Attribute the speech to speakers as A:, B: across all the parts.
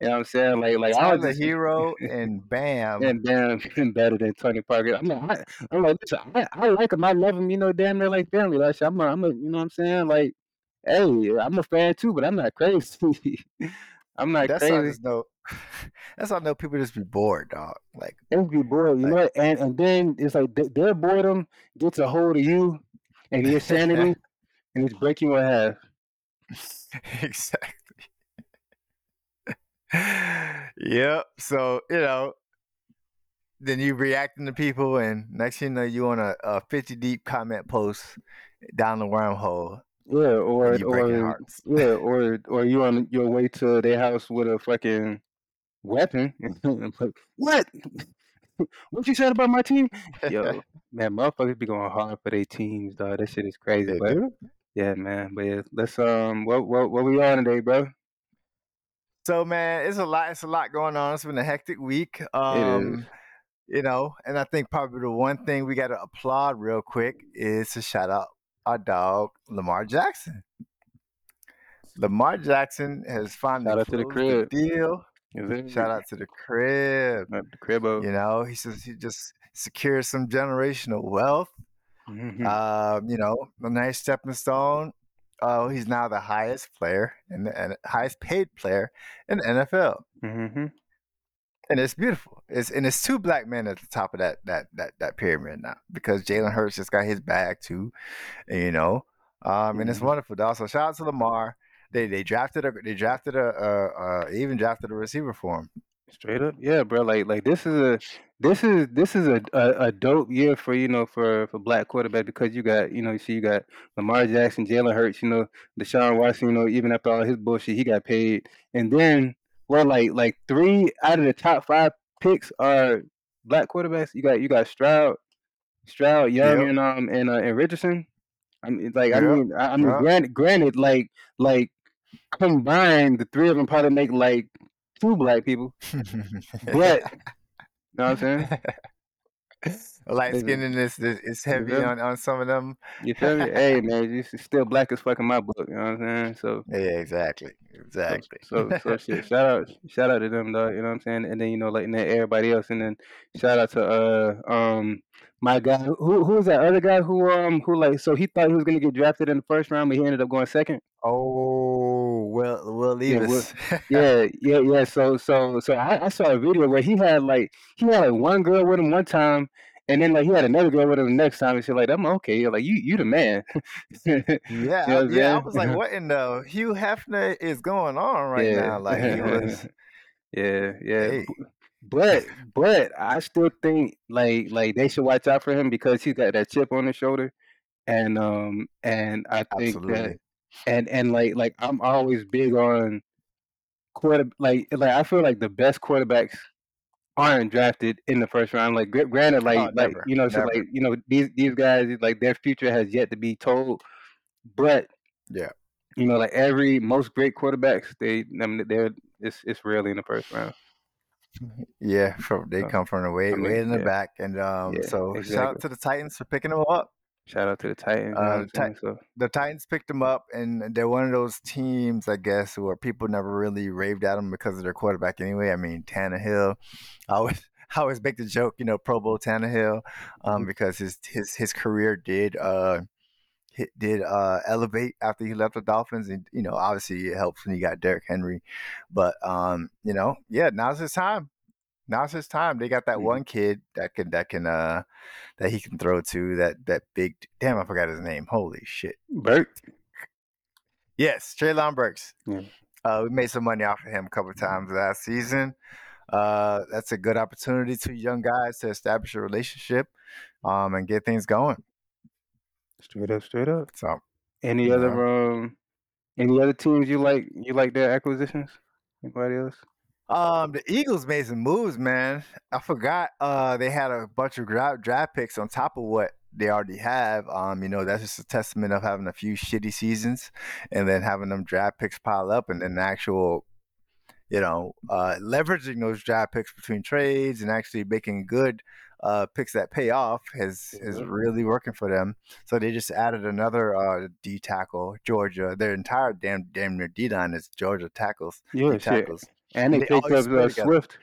A: You know what I'm saying? Like, like
B: I
A: I
B: was a hero, and bam,
A: and damn better than Tony Parker. I'm like, I, I'm like, listen, I, I like him. I love him. You know, damn near like family. Like, I'm, a, I'm a, you know what I'm saying? Like, hey, I'm a fan too, but I'm not crazy. I'm not
B: that's how I
A: crazy.
B: just know. That's how I know people just be bored, dog. Like,
A: They be bored, you
B: like
A: know. what? And and then it's like th- their boredom gets a hold of you and your sanity, and it's breaking you in half.
B: exactly. yep. So you know, then you reacting to people, and next thing you know, you on a, a fifty deep comment post down the wormhole,
A: Yeah, or or yeah, or or you on your way to their house with a fucking weapon. What? What you said about my team? Yo, man, motherfuckers be going hard for their teams, dog. That shit is crazy. But yeah, man. But yeah, let's um, what what what we on today, bro?
B: So man, it's a lot. It's a lot going on. It's been a hectic week.
A: It is.
B: Um, you know, and I think probably the one thing we got to applaud real quick is to shout out our dog Lamar Jackson. Lamar Jackson has finally
A: Shout out to the crib.
B: the deal.
A: You feel me?
B: Shout out to the crib.
A: The cribbo.
B: You know, he says he just secured some generational wealth.
A: Mhm.
B: Um, you know, a nice stepping stone. Uh, he's now the highest player and the and highest paid player in the NFL,
A: Mhm.
B: and it's beautiful. It's and it's two black men at the top of that that that that pyramid now because Jalen Hurts just got his bag too, you know, um, and it's
A: Mhm.
B: wonderful. Dog. So shout out to Lamar. They they drafted a they drafted a uh, uh even drafted a receiver for him.
A: Straight up, yeah, bro. Like, like this is a, this is this is a, a, a dope year for you know for for black quarterback because you got you know you see you got Lamar Jackson, Jalen Hurts, you know Deshaun Watson, you know even after all his bullshit, he got paid, and then well, like like three out of the top five picks are black quarterbacks. You got you got Stroud, Stroud, Young,
B: Yep.
A: and um and uh, and Richardson. I mean, like I
B: Yep.
A: mean, I, I mean,
B: Yep.
A: granted, granted, like like combined, the three of them probably make like two black people. But you know what I'm saying?
B: Light skinness is, is heavy on, on some of them.
A: You feel me? hey man, is still black as fuck in my book. You know what I'm saying? So
B: Yeah, exactly.
A: so
B: Exactly.
A: so, so shit. Shout out, shout out to them, dog. You know what I'm saying? And then you know, like and then everybody else, and then shout out to uh um my guy. Who who was that other guy who um who like so he thought he was gonna get drafted in the first round, but he ended up going second.
B: oh, Will Will
A: Yeah,
B: Levis.
A: yeah, yeah, yeah. So so so I, I saw a video where he had like he had like one girl with him one time. And then like he had another girl with him the next time, and she's like, "I'm okay." You're like, "You, you the man." you
B: yeah,
A: know what I'm
B: yeah. I was like, what in the Hugh Hefner is going on right
A: Yeah.
B: now? Like he was.
A: yeah, yeah.
B: Hey,
A: But but I still think like like they should watch out for him because he's got that chip on his shoulder. And um and I think that
B: absolutely.
A: And and like like I'm always big on quarter like like I feel like the best quarterbacks aren't drafted in the first round. Like granted, like
B: Oh,
A: like you know, so like you know these these guys like their future has yet to be told. But
B: Yeah.
A: you know, like every most great quarterbacks, they I mean, they're it's it's rarely in the first round.
B: Yeah, from they
A: So
B: come from the way
A: I mean,
B: way in the
A: yeah,
B: back, and um,
A: yeah,
B: so shout out to the Titans for picking them up.
A: Shout out to the Titans. You know what
B: Uh,
A: I'm
B: the, Ti-
A: So
B: the Titans picked them up, and they're one of those teams, I guess, where people never really raved at them because of their quarterback. Anyway, I mean Tannehill. I always, I always make the joke, you know, Pro Bowl Tannehill, um,
A: mhm.
B: because his his his career did uh hit, did uh elevate after he left the Dolphins, and you know, obviously it helps when you got Derrick Henry, but um, you know, yeah, now's his time. Now's his time. They got that
A: Mhm.
B: one kid that can that can uh that he can throw to that that big damn I forgot his name. Holy shit.
A: Burke.
B: Yes, Treylon Burks.
A: Yeah.
B: Uh, we made some money off of him a couple of times last season. Uh, that's a good opportunity to young guys to establish a relationship, um, and get things going.
A: Straight up, straight up.
B: So
A: Any other
B: know,
A: um any other teams you like you like their acquisitions? Anybody else?
B: Um, the Eagles made some moves, man. I forgot uh they had a bunch of draft draft picks on top of what they already have. Um, you know, that's just a testament of having a few shitty seasons and then having them draft picks pile up and then the actual you know, uh, leveraging those draft picks between trades and actually making good uh, picks that pay off has is really working for them. So they just added another uh, D tackle, Georgia. Their entire damn damn near D line is Georgia tackles,
A: Yeah,
B: D
A: shit.
B: Tackles.
A: And they,
B: They
A: picked up
B: play
A: uh. Swift.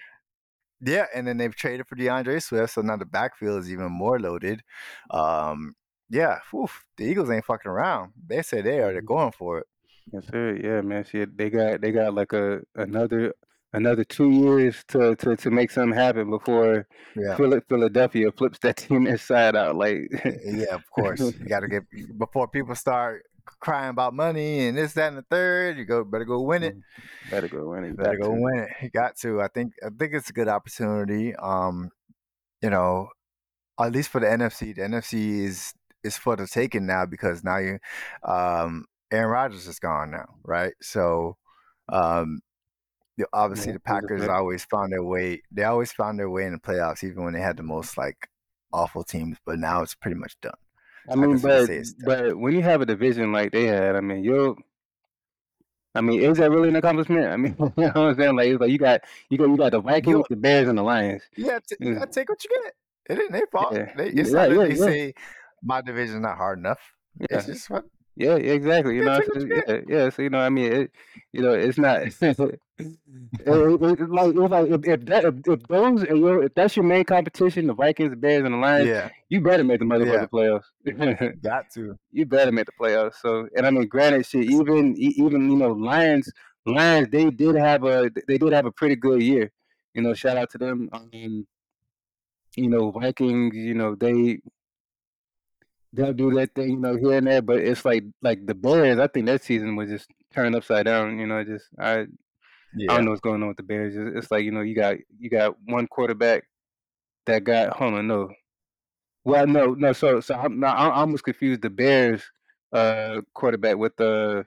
B: Yeah, and then they've traded for DeAndre Swift, so now the backfield is even more loaded. Um, yeah, oof, the Eagles ain't fucking around. They say they are. They're going for it.
A: Yes, sir. Yeah, man. Shit, they got they got like a another another two years to to, to make something happen before
B: Yeah.
A: Philadelphia flips that team inside out. Like,
B: Yeah, of course. You got to get before people start crying about money and this, that, and the third. You go better go win it.
A: better go win it.
B: Better go
A: to.
B: win it. You got to. I think. I think it's a good opportunity. Um, you know, at least for the NFC. The NFC is is for the taking now because now you, um, Aaron Rodgers is gone now, right? So, um, obviously
A: Yeah,
B: the Packers always found their way. They always found their way in the playoffs, even when they had the most like awful teams. But now it's pretty much done.
A: I mean, but
B: say it's done.
A: but when you have a division like they had, I mean, you'll. I mean, is that really an accomplishment? I mean, you know what I'm saying? Like, it's like you got you got you got the Vikings,
B: You
A: the Bears, and the Lions.
B: Yeah, t- you gotta take what you get. It ain't their fault.
A: Yeah,
B: They, it's
A: yeah,
B: not that they
A: yeah,
B: say my division's not hard enough.
A: yeah.
B: It's just what
A: Yeah, yeah, exactly. You know,
B: gotta
A: what
B: take
A: I'm
B: what you
A: saying?
B: get.
A: yeah, yeah. So you know, I mean, it, you know, it's not. it, it, like like if if, that, if if those your if that's your main competition, the Vikings, the Bears, and the Lions,
B: Yeah,
A: you better make the
B: yeah,
A: motherfucking playoffs.
B: got to.
A: you better make the playoffs. So, and I mean, granted, shit, even even you know, Lions, Lions, they did have a they did have a pretty good year. You know, shout out to them. Um, you know, Vikings, you know, they they'll do that thing, you know, here and there, but it's like like the Bears. I think that season was just turned upside down. You know, just I I don't know what's going on with the Bears. It's, it's like you know, you got you got one quarterback that got hold on, no, well, no, no. So so I'm I I almost confused the Bears uh quarterback with the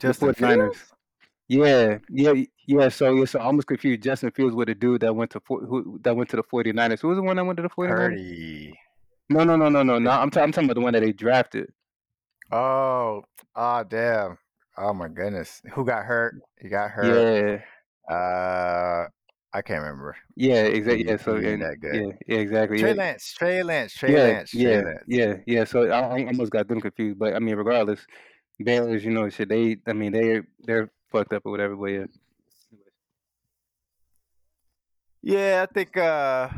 A: the
B: Justin
A: 49ers.
B: Fields.
A: Yeah, yeah, yeah. So yeah, so I almost confused Justin Fields with a dude that went to who that went to the 49ers. Who was the one that went to the 49ers?
B: Purdy.
A: No, no, no, no, no, no. I'm, ta- I'm talking about the one that they drafted.
B: Oh, oh, damn. Oh my goodness. Who got hurt? He got hurt.
A: Yeah,
B: Uh, I can't remember.
A: yeah, exactly. Yeah, so and
B: that good.
A: yeah, yeah, exactly.
B: Trey
A: Yeah,
B: Lance. Trey Lance. Trey
A: yeah,
B: Lance. Trey
A: yeah,
B: Lance.
A: yeah, yeah. So I, I almost got them confused, but I mean, regardless, Bears, you know, shit. They, I mean, they they're fucked up or whatever. But yeah,
B: Yeah, I think uh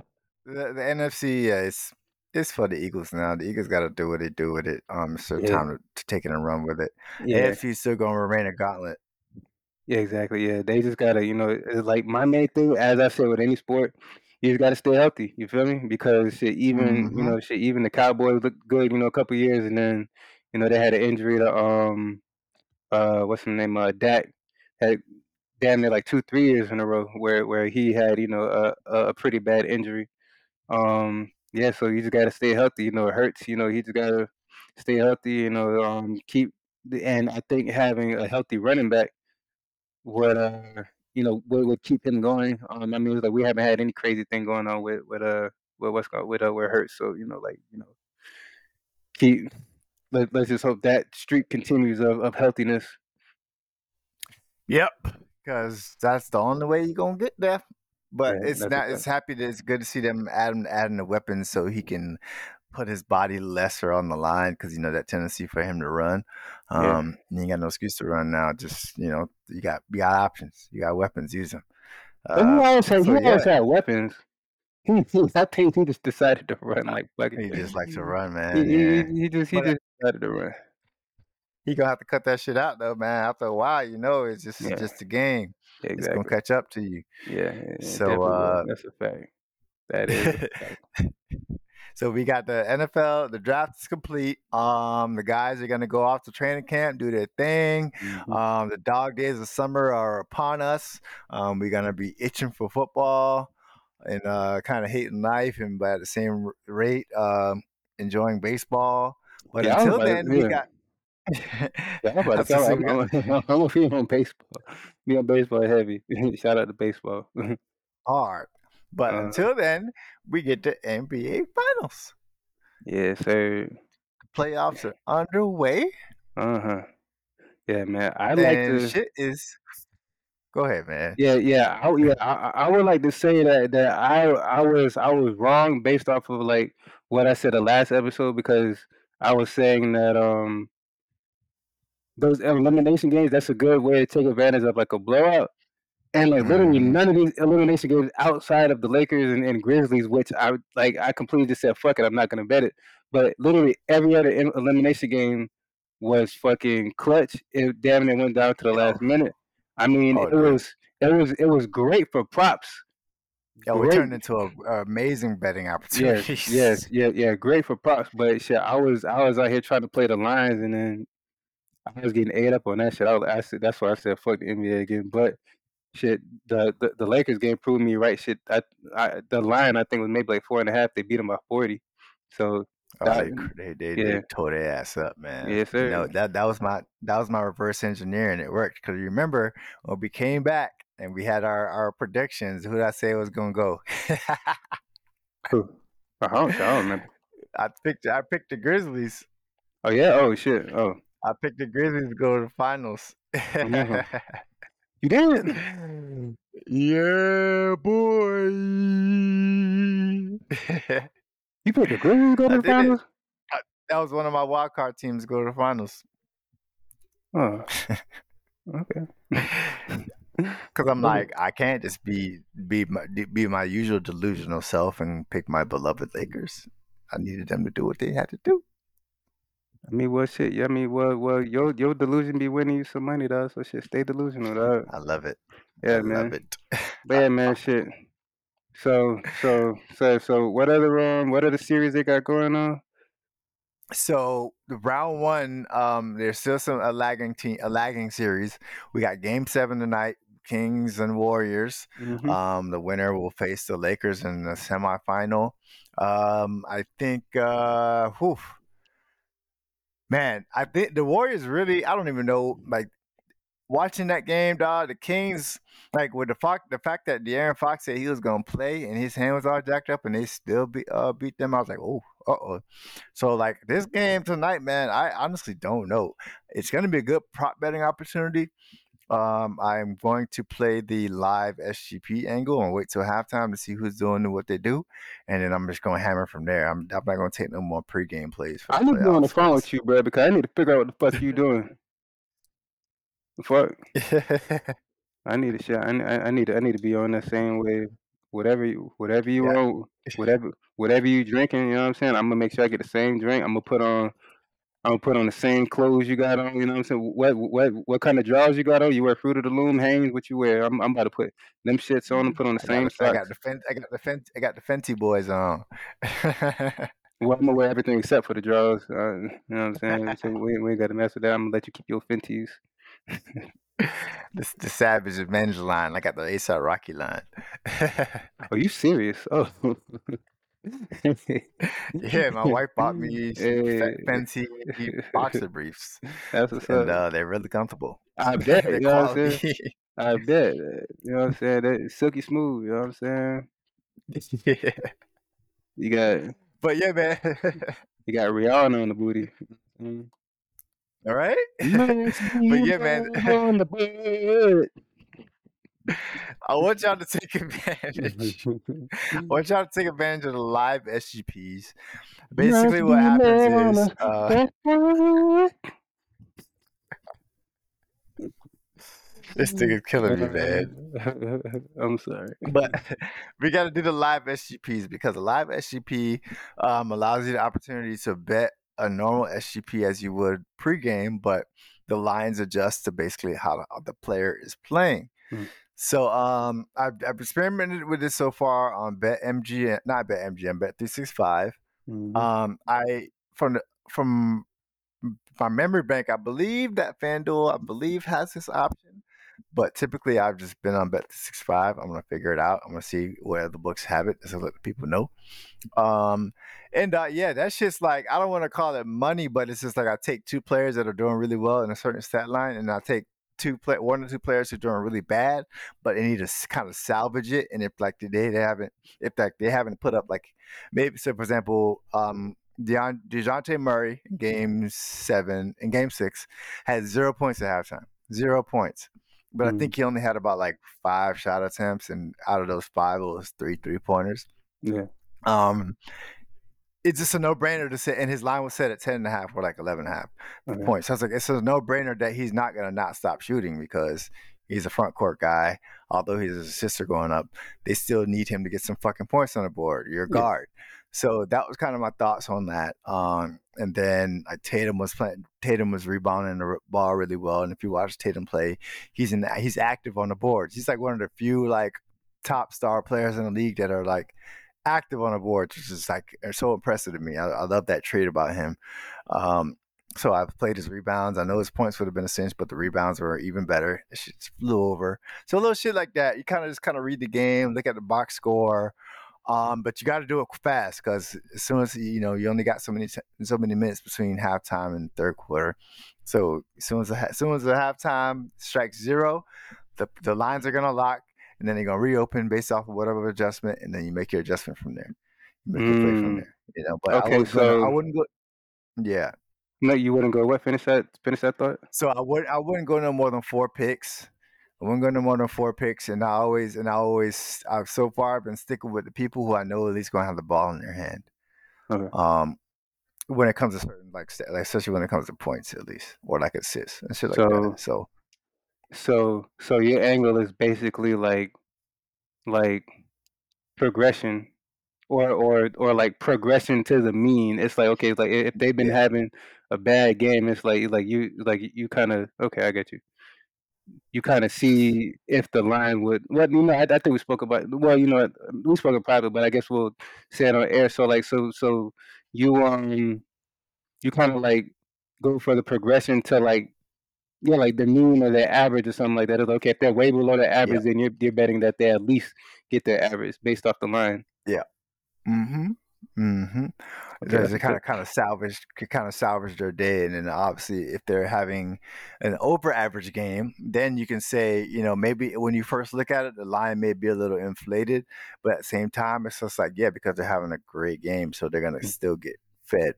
B: the, the NFC yeah, it's it's for the Eagles now. The Eagles got to do what they do with it. Um, it's their
A: yeah,
B: time to, to take it and run with it.
A: yeah.
B: AFC is still gonna remain a gauntlet.
A: Yeah, exactly. Yeah, they just gotta, you know, it's like my main thing, as I said with any sport, you just gotta stay healthy. You feel me? Because shit, even you
B: Mm-hmm.
A: know, shit, even the Cowboys looked good, you know, a couple years, and then, you know, they had an injury to um, uh, what's his name, uh, Dak, had damn near like two, three years in a row where where he had, you know, a a pretty bad injury. Um, yeah, so you just gotta stay healthy. You know, it hurts. You know, you just gotta stay healthy. You know, um, keep and I think having a healthy running back would uh you know would, would keep him going. Um, I mean, it's like we haven't had any crazy thing going on with with uh with what's going with uh where hurts. So you know, like you know, keep let let's just hope that streak continues of, of healthiness.
B: Yep, because that's the only way you're gonna get there. But
A: Yeah,
B: it's not. It's happy that it's good to see them adding adding the weapons so he can put his body lesser on the line because you know that tendency for him to run.
A: Yeah,
B: Um, you ain't got no excuse to run now. Just you know, you got you got options. You got weapons. Use them.
A: but he
B: Uh,
A: always had he always
B: yeah,
A: had weapons. He, he I think he just decided to run like fuck
B: he just likes to run, man.
A: he,
B: Yeah,
A: he he just he
B: but
A: just decided to run.
B: he gonna have to cut that shit out though, man. After a while, you know, it's just
A: Yeah,
B: just a game. It's gonna
A: exactly.
B: catch up to you.
A: Yeah,
B: So uh,
A: That's a fact. That is fact.
B: so we got the NFL. The draft is complete. Um, the guys are gonna go off to training camp, do their thing.
A: hmm
B: Um, the dog days of summer are upon us. Um, we're gonna be itching for football and uh, kind of hating life, and but at the same rate, um, enjoying baseball. But
A: Yeah,
B: until then, we got.
A: Yeah, I'm about to I'm,
B: gonna say we got
A: I'm, I'm, I'm gonna on baseball. Be on baseball heavy. Shout out to baseball.
B: hard. But
A: uh,
B: until then, we get to NBA Finals.
A: yeah, sir.
B: Playoffs are underway,
A: Uh huh. Yeah, man. I like
B: and
A: to.
B: shit is. Go ahead, man.
A: Yeah, yeah, I, yeah. I, I I would like to say that that I I was I was wrong based off of like what I said the last episode because I was saying that um those elimination games, that's a good way to take advantage of like a blowout. And like literally
B: Mhm.
A: none of these elimination games outside of the Lakers and, and Grizzlies, which I like, I completely just said fuck it, I'm not gonna bet it. But literally every other elimination game was fucking clutch. It damn it went down to the last minute. I mean,
B: Oh,
A: it
B: dude.
A: was it was it was great for props.
B: Yeah, we turned into a, a amazing betting opportunity.
A: Yes, yes, yeah, yeah, great for props. But shit, I was I was out here trying to play the lines, and then I was getting ate up on that shit. I, was, I said that's why I said fuck the NBA again. But shit, the the, the Lakers game proved me right. Shit, I, I the line I think was maybe like four and a half. They beat them by forty. So
B: Oh,
A: that-
B: they, they, they,
A: yeah.
B: they tore their ass up, man.
A: Yes,
B: You know, that that was my that was my reverse engineering. It worked because you remember when we came back and we had our, our predictions. Who did I say was gonna go?
A: Who? I don't, I don't remember.
B: I picked I picked the Grizzlies.
A: Oh yeah. Oh shit. Oh,
B: I picked the Grizzlies to go to the finals.
A: You did.
B: yeah, boy.
A: You picked the Grizzlies to go
B: I
A: to the
B: did it.
A: finals.
B: that was one of my wild card teams to go to the finals.
A: Oh. Okay.
B: Because I'm like, I can't just be be my be my usual delusional self and pick my beloved Lakers. I needed them to do what they had to do.
A: I mean, well, shit. Yeah, I mean, well, well, your your delusion be winning you some money, dog. So shit, stay delusional, dog.
B: I love it.
A: Yeah,
B: I
A: man.
B: love it.
A: But yeah, man, shit. So, so, so, so, what other um, what other series they got going on?
B: So the round one, um, there's still some a lagging team, a lagging series. We got Game Seven tonight, Kings and Warriors.
A: Mhm.
B: Um, the winner will face the Lakers in the semifinal. Um, I think, uh, whew, man, I think the Warriors really, I don't even know, like, watching that game, dog, the Kings, like, with the fact, the fact that De'Aaron Fox said he was going to play and his hand was all jacked up and they still beat, uh, beat them, I was like, oh, uh-oh. So, like, this game tonight, man, I honestly don't know. It's going to be a good prop betting opportunity. Um, I'm going to play the live SGP angle and wait till halftime to see who's doing what they do, and then I'm just going to hammer from there. I'm, I'm not going to take no more pregame plays. For
A: I need to be on the phone with you, bro, because I need to figure out what the fuck you doing. The fuck, I need to. I, I I need to, I need to be on that same wave. Whatever you, whatever you
B: Yeah.
A: want, whatever, whatever you drinking. You know what I'm saying? I'm gonna make sure I get the same drink. I'm gonna put on. I'm gonna put on the same clothes you got on. You know what I'm saying? What what what kind of drawers you got on? You wear Fruit of the Loom, Hanes? What you wear? I'm I'm about to put them shits on and put on the
B: I got,
A: same
B: the, I got the Fen- I got the Fen- I got the Fenty boys on.
A: Well, I'm gonna wear everything except for the drawers. Uh, you know what I'm saying? So we, we ain't gotta mess with that. I'm gonna let you keep your Fenties.
B: the, the Savage Avenge line. I got the ASAP Rocky line.
A: Are you serious? Oh.
B: Yeah, my wife bought me
A: Hey.
B: Fenty boxer briefs,
A: That's what's
B: and uh, they're really comfortable.
A: I bet, you know what I'm saying? I bet. You know what I'm saying? That silky smooth, you know what I'm saying?
B: yeah.
A: You got
B: But yeah, man.
A: you got Rihanna on the booty. Mm.
B: All right.
A: but
B: yeah, man.
A: On the butt.
B: I want y'all to take advantage. I want y'all to take advantage of the live SGPs. Basically, what happens is uh, this thing is killing me, man.
A: I'm sorry.
B: But we got to do the live SGPs because the live SGP um, allows you the opportunity to bet a normal SGP as you would pregame, but the lines adjust to basically how the, player is playing.
A: Hmm.
B: So um, I've, I've experimented with this so far on BetMGM, not BetMGM, Bet365.
A: Mhm.
B: Um, I from the from my memory bank, I believe that FanDuel, I believe, has this option. But typically, I've just been on Bet365. I'm gonna figure it out. I'm gonna see where the books have it, to let the people know. Um, and uh, yeah, that's just like I don't want to call it money, but it's just like I take two players that are doing really well in a certain stat line, and I take two play one or two players who are doing really bad, but they need to kind of salvage it. And if like they they haven't, if like they haven't put up like maybe so for example, um, Deon, Dejounte Murray in game seven in game six had zero points at halftime, zero points. But I
A: Mhm.
B: think he only had about like five shot attempts, and out of those five, it was three three pointers.
A: Yeah.
B: Um, it's just a no brainer to say. And his line was set at ten and a half or like eleven and a half
A: Okay.
B: points. So I was like, it's a no brainer that he's not gonna not stop shooting because he's a front court guy. Although he's a sister going up, they still need him to get some fucking points on the board. Your
A: Yeah.
B: guard. So that was kind of my thoughts on that. Um, and then like Tatum was playing. Tatum was rebounding the ball really well. And if you watch Tatum play, he's in. He's active on the boards. He's like one of the few like top star players in the league that are like active on the boards, which is like so impressive to me. I, I love that trait about him. Um, so I've played his rebounds. I know his points would have been a cinch, but the rebounds were even better. It just flew over. So a little shit like that. You kind of just kind of read the game, look at the box score. Um, but you got to do it fast because as soon as you know you only got so many so many minutes between halftime and third quarter. So as soon as the, as soon as the halftime strikes zero, the the lines are gonna lock, and then they're gonna reopen based off of whatever adjustment, and then you make your adjustment from there. You make your play from
A: Mm.
B: there. You know, but
A: Okay,
B: I, gonna, I wouldn't go. Yeah,
A: No, you wouldn't go. What? Finish that. Finish that thought.
B: so I would I wouldn't go no more than four picks. I wouldn't go no more than four picks, and I always and I always I've so far been sticking with the people who I know at least gonna have the ball in their hand.
A: Okay.
B: Um, when it comes to certain like, st- like especially when it comes to points at least or like assists and shit like
A: So-
B: that. So
A: So, so your angle is basically like, like progression, or or or like progression to the mean. It's like okay, it's like if they've been
B: Yeah.
A: having a bad game, it's like like you like you kind of okay, I get you. You kind of see if the line would. Well, you know, I, I think we spoke about. Well, you know, we spoke in private, but I guess we'll say it on air. So like, so so you um, you kind of like go for the progression to like yeah, like the mean or the average or something like that. It's okay if they're way below the average, then you're you're betting that they at least get their average based off the line. Yeah.
B: Mm-hmm. Mm-hmm.
A: Okay,
B: Because
A: that's
B: it kind
A: good.
B: of kind of salvage could kind of salvage their day, and then obviously if they're having an over average game, then you can say you know maybe when you first look at it, the line may be a little inflated, but at the same time, it's just like yeah, because they're having a great game, so they're gonna
A: Mm.
B: still get fed.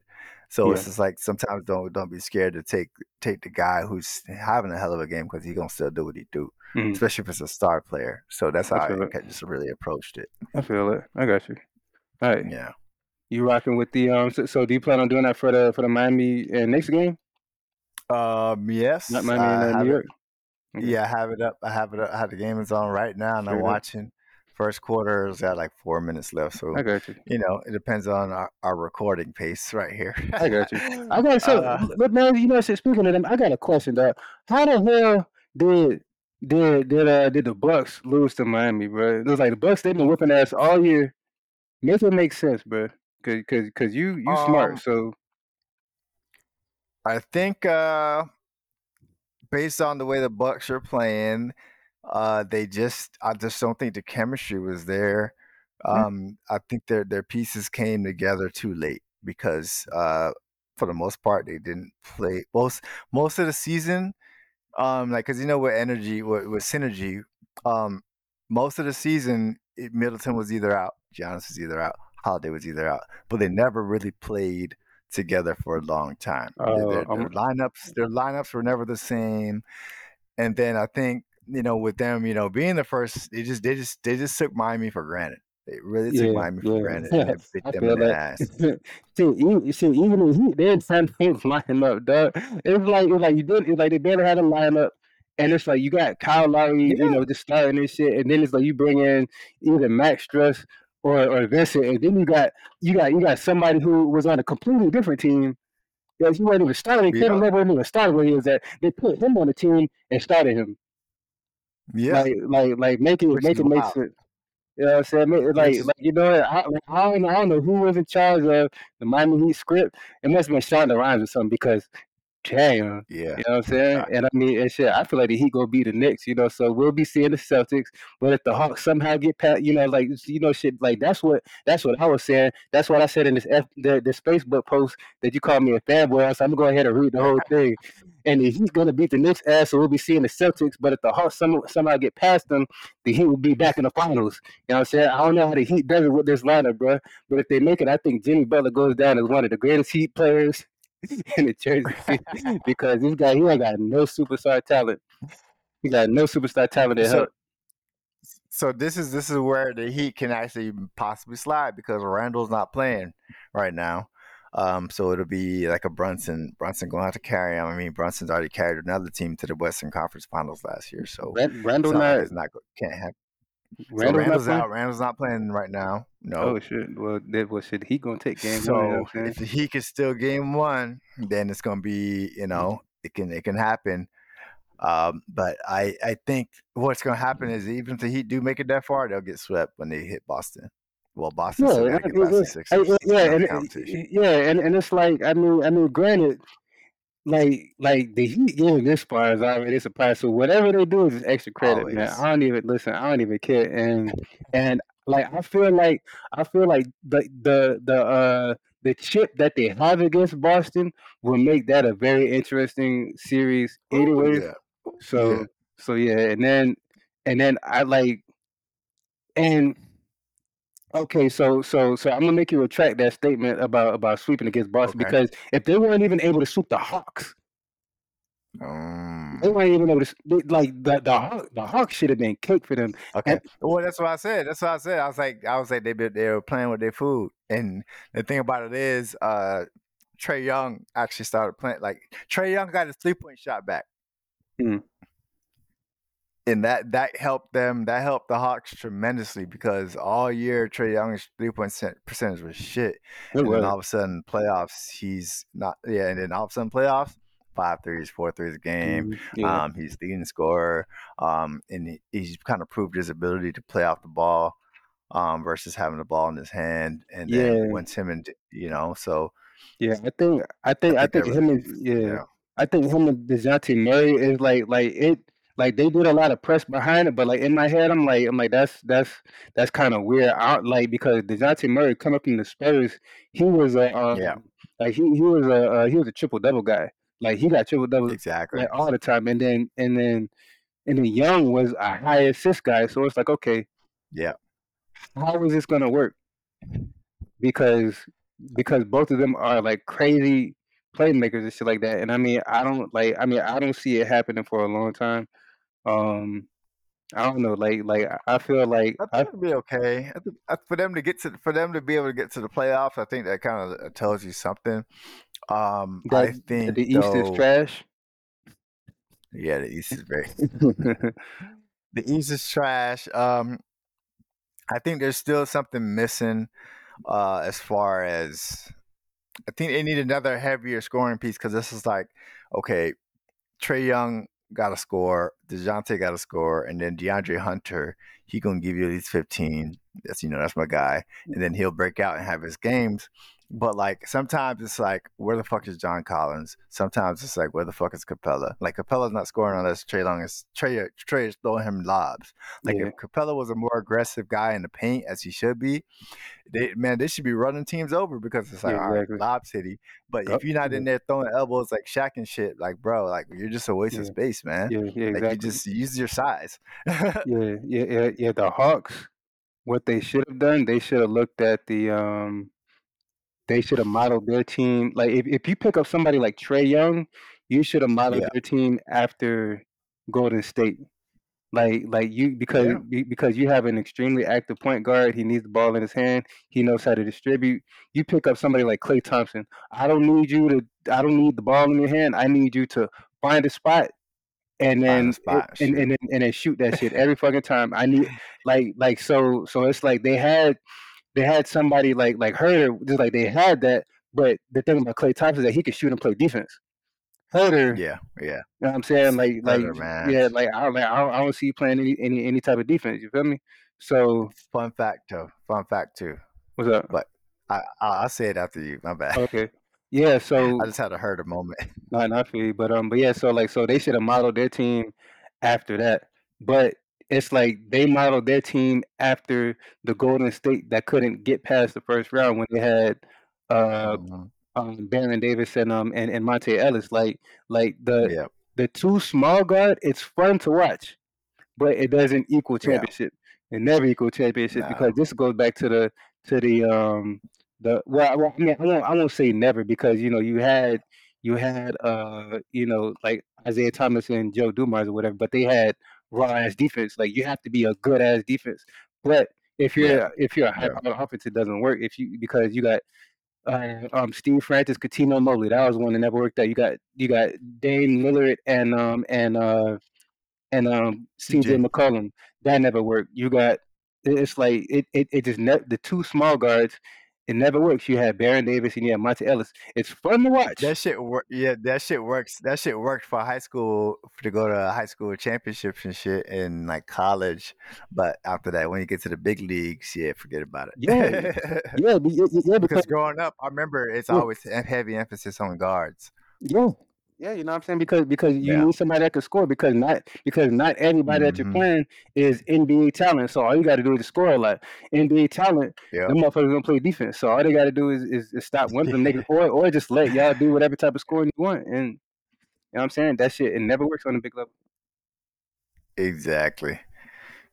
B: So it's just like sometimes don't don't be scared to take take the guy who's having a hell of a game because he's gonna still do what he do,
A: Mhm.
B: especially if it's a star player. So that's how
A: I
B: I just really approached it.
A: I feel it. I got you. All right,
B: Yeah.
A: you rocking with the um. So, so do you plan on doing that for the for the Miami uh, next game?
B: Um. Yes.
A: Not Miami and uh, New York. Okay.
B: Yeah, I have it up. I have it up. I have the game is on right now, and I'm watching. First quarter is got like four minutes left, so
A: I got you.
B: you know it depends on our, our recording pace right here.
A: I got you. I got so,
B: Uh,
A: but man, you know, shit, speaking of them, I got a question, dog. How the hell did did did uh did the Bucks lose to Miami, bro? It was like the Bucks they've been whipping ass all year. Make it make sense, bro. Cause cause cause you you
B: Um,
A: smart, so
B: I think uh, based on the way the Bucks are playing, uh, they just I just don't think the chemistry was there.
A: Yeah.
B: Um, I think their their pieces came together too late because uh, for the most part they didn't play most most of the season. Um, like because you know with energy with, with synergy, um, most of the season it, Middleton was either out, Giannis was either out, Holiday was either out, but they never really played together for a long time. Their-
A: Oh,
B: their,
A: um,
B: their lineups, their lineups were never the same. And then I think you know with them, you know, being the first, they just they just they just took Miami for granted. They really took
A: yeah,
B: Miami for
A: yeah.
B: granted, and bit
A: I
B: them
A: feel
B: in the
A: that.
B: ass.
A: see, even, see, even if he, they're trying to line up, dog. It's like it's like you did. It's like they barely had a lineup, and it's like you got Kyle Lowry, you know, just starting this shit, and then it's like you bring in either Max Strus or or Vincent, and then you got you got you got somebody who was on a completely different team. Because he wasn't even starting.
B: Yeah.
A: Kevin Love wasn't even starting where he was at. They put him on the team and started him.
B: Yeah,
A: Like like like make it
B: Which
A: make it make sense. You know what I'm saying? Make, like like you know I, like, I don't know I don't know who was in charge of the Miami Heat script. It must have been Shonda Rhimes or something because damn.
B: yeah.
A: You know what I'm saying?
B: Right.
A: And I mean, and shit, I feel like the Heat gonna beat the Knicks, you know. So we'll be seeing the Celtics, but if the Hawks somehow get past, you know, like you know, shit, like that's what that's what I was saying. That's what I said in this F, the this Facebook post that you called me a fanboy. So I'm gonna go ahead and read the whole thing. And the Heat's gonna beat the Knicks ass, so we'll be seeing the Celtics. But if the Hawks some, somehow get past them, the Heat will be back in the finals. You know what I'm saying? I don't know how the Heat does it with this lineup, bro. But if they make it, I think Jimmy Butler goes down as one of the greatest Heat players in the Jersey because this guy he ain't got no superstar talent. He got no superstar talent to
B: So,
A: help.
B: so this is this is where the Heat can actually possibly slide because Randle's not playing right now. Um, so it'll be like a Brunson. Brunson going to have to carry him. I mean, Brunson's already carried another team to the Western Conference Finals last year. So
A: Randle not,
B: is not can't have. Randle so Randle's out. Randle's not playing right now. No.
A: Oh shit. Well, that was shit. He gonna take game
B: so
A: one.
B: If he can still game one, then it's gonna be you know it can it can happen. Um, but I I think what's gonna happen is even if the Heat do make it that far, they'll get swept when they hit Boston. Well, Boston, yeah, yeah,
A: and, yeah, and, and it's like I mean, I mean, granted, like like the Heat getting this far is already surprised. So whatever they do is extra credit, Always. man. I don't even listen. I don't even care. And and like I feel like I feel like the the the uh the chip that they have against Boston will make that a very interesting series anyway. Oh, yeah. So yeah. so yeah, and then and then I like and Okay, so so so I'm gonna make you retract that statement about about sweeping against Boston okay. because if they weren't even able to sweep the Hawks, um, they weren't even able to like the the the Hawks should have been cake for them.
B: Okay, and, well that's what I said. That's what I said. I was like I was like they they were playing with their food, and the thing about it is, uh, Trae Young actually started playing. Like Trae Young got his three point shot back. Mm and that that helped them. That helped the Hawks tremendously because all year Trae Young's three point percentage was shit. and then all of a sudden playoffs, he's not. Yeah, and then all of a sudden playoffs, five threes, four threes a game. Mm-hmm. Yeah. Um, he's leading scorer. Um, and he, he's kind of proved his ability to play off the ball. Um, versus having the ball in his hand, and then yeah. once him and you know, so
A: yeah, I think I think I think, I think him and yeah, yeah, I think him and Dejounte Murray is like like it like they did a lot of press behind it, but like in my head, I'm like, I'm like, that's that's that's kind of weird. I like because Dejounte Murray coming up from the Spurs, he was a um, yeah, like he he was a uh, he was a triple double guy. Like he got triple double
B: exactly
A: like, all the time, and then and then and then Young was a high assist guy. So it's like, okay,
B: yeah,
A: how is this gonna work? Because because both of them are like crazy playmakers and shit like that. And I mean, I don't like. I mean, I don't see it happening for a long time. Um, I don't know, like like I feel like
B: I think it'll be okay. I think, for them to get to for them to be able to get to the playoffs, I think that kind of uh, tells you something. Um, I think
A: the East though, is trash.
B: Yeah, the East is very. the East is trash. Um, I think there's still something missing uh, as far as I think they need another heavier scoring piece because this is like okay, Trae Young got to score, Dejounte got to score, and then DeAndre Hunter, he gonna give you at least fifteen. That's you know that's my guy, and then he'll break out and have his games. But like sometimes it's like, where the fuck is John Collins? Sometimes it's like, where the fuck is Capela? Like Capela's not scoring unless Trey Long is Trey Trae is throwing him lobs. Like yeah. if Capela was a more aggressive guy in the paint as he should be, they man, they should be running teams over because it's like yeah, exactly. lob city. But yep. if you're not in there throwing elbows like Shaq and shit, like bro, like you're just a waste yeah. of space, man.
A: Yeah, yeah, exactly.
B: Like you just use your size.
A: yeah, yeah, yeah, yeah. The Hawks, what they should have done, they should have looked at the um they should have modeled their team. Like if, if you pick up somebody like Trae Young, you should have modeled yeah. their team after Golden State. Like like you because yeah. because you have an extremely active point guard. He needs the ball in his hand. He knows how to distribute. You pick up somebody like Klay Thompson. I don't need you to. I don't need the ball in your hand. I need you to find a spot and then spot, it, and, and, and and then shoot that shit every fucking time. I need like like so so it's like they had they had somebody like like Huerter, just like they had that. But the thing about Klay Thompson is that he could shoot and play defense. Huerter,
B: yeah, yeah, you
A: know what I'm saying? Like, like, yeah, like I don't, like, I don't, I don't see you playing any, any any type of defense. You feel me? So,
B: fun fact too. Fun fact too.
A: What's up?
B: But I I'll say it after you. My bad.
A: Okay. Yeah. So
B: I just had a a moment.
A: Not not for you, but um, but yeah. So like, so they should have modeled their team after that. But it's like they modeled their team after the Golden State that couldn't get past the first round when they had uh mm-hmm. um Baron Davis and um and, and Monta Ellis. Like like the yeah. the two small guard, it's fun to watch, but it doesn't equal championship. Yeah. It never equal championship no. because this goes back to the to the um the well, well I mean I won't I won't say never because you know you had you had uh you know like Isaiah Thomas and Joe Dumars or whatever, but they had raw ass defense. Like you have to be a good ass defense. But if you're
B: Yeah.
A: if you're a high
B: Yeah.
A: offense, it doesn't work. If you because you got uh, um, Steve Francis, Cuttino Mobley. That was one that never worked out. You got you got Dame Lillard and um and uh and um CJ
B: CJ.
A: McCollum. That never worked. You got it's like it it, it just ne- the two small guards. It never works. You had Baron Davis and you had Monta Ellis. It's fun to watch.
B: That shit work. Yeah, that shit works. That shit worked for high school to go to high school championships and shit in like college. But after that, when you get to the big leagues, yeah, forget about it.
A: Yeah, yeah, yeah, yeah, because
B: because growing up, I remember it's
A: Yeah.
B: always heavy emphasis on guards.
A: Yeah. Yeah, you know what I'm saying? Because because you
B: Yeah.
A: need somebody that can score because not because not everybody that you're
B: Mhm.
A: playing is NBA talent. So all you gotta do is score a lot. NBA talent,
B: Yeah.
A: them motherfuckers gonna play defense. So all they gotta do is, is, is stop one of them niggas or or just let y'all do whatever type of scoring you want. And you know what I'm saying? That shit it never works on a big level.
B: Exactly.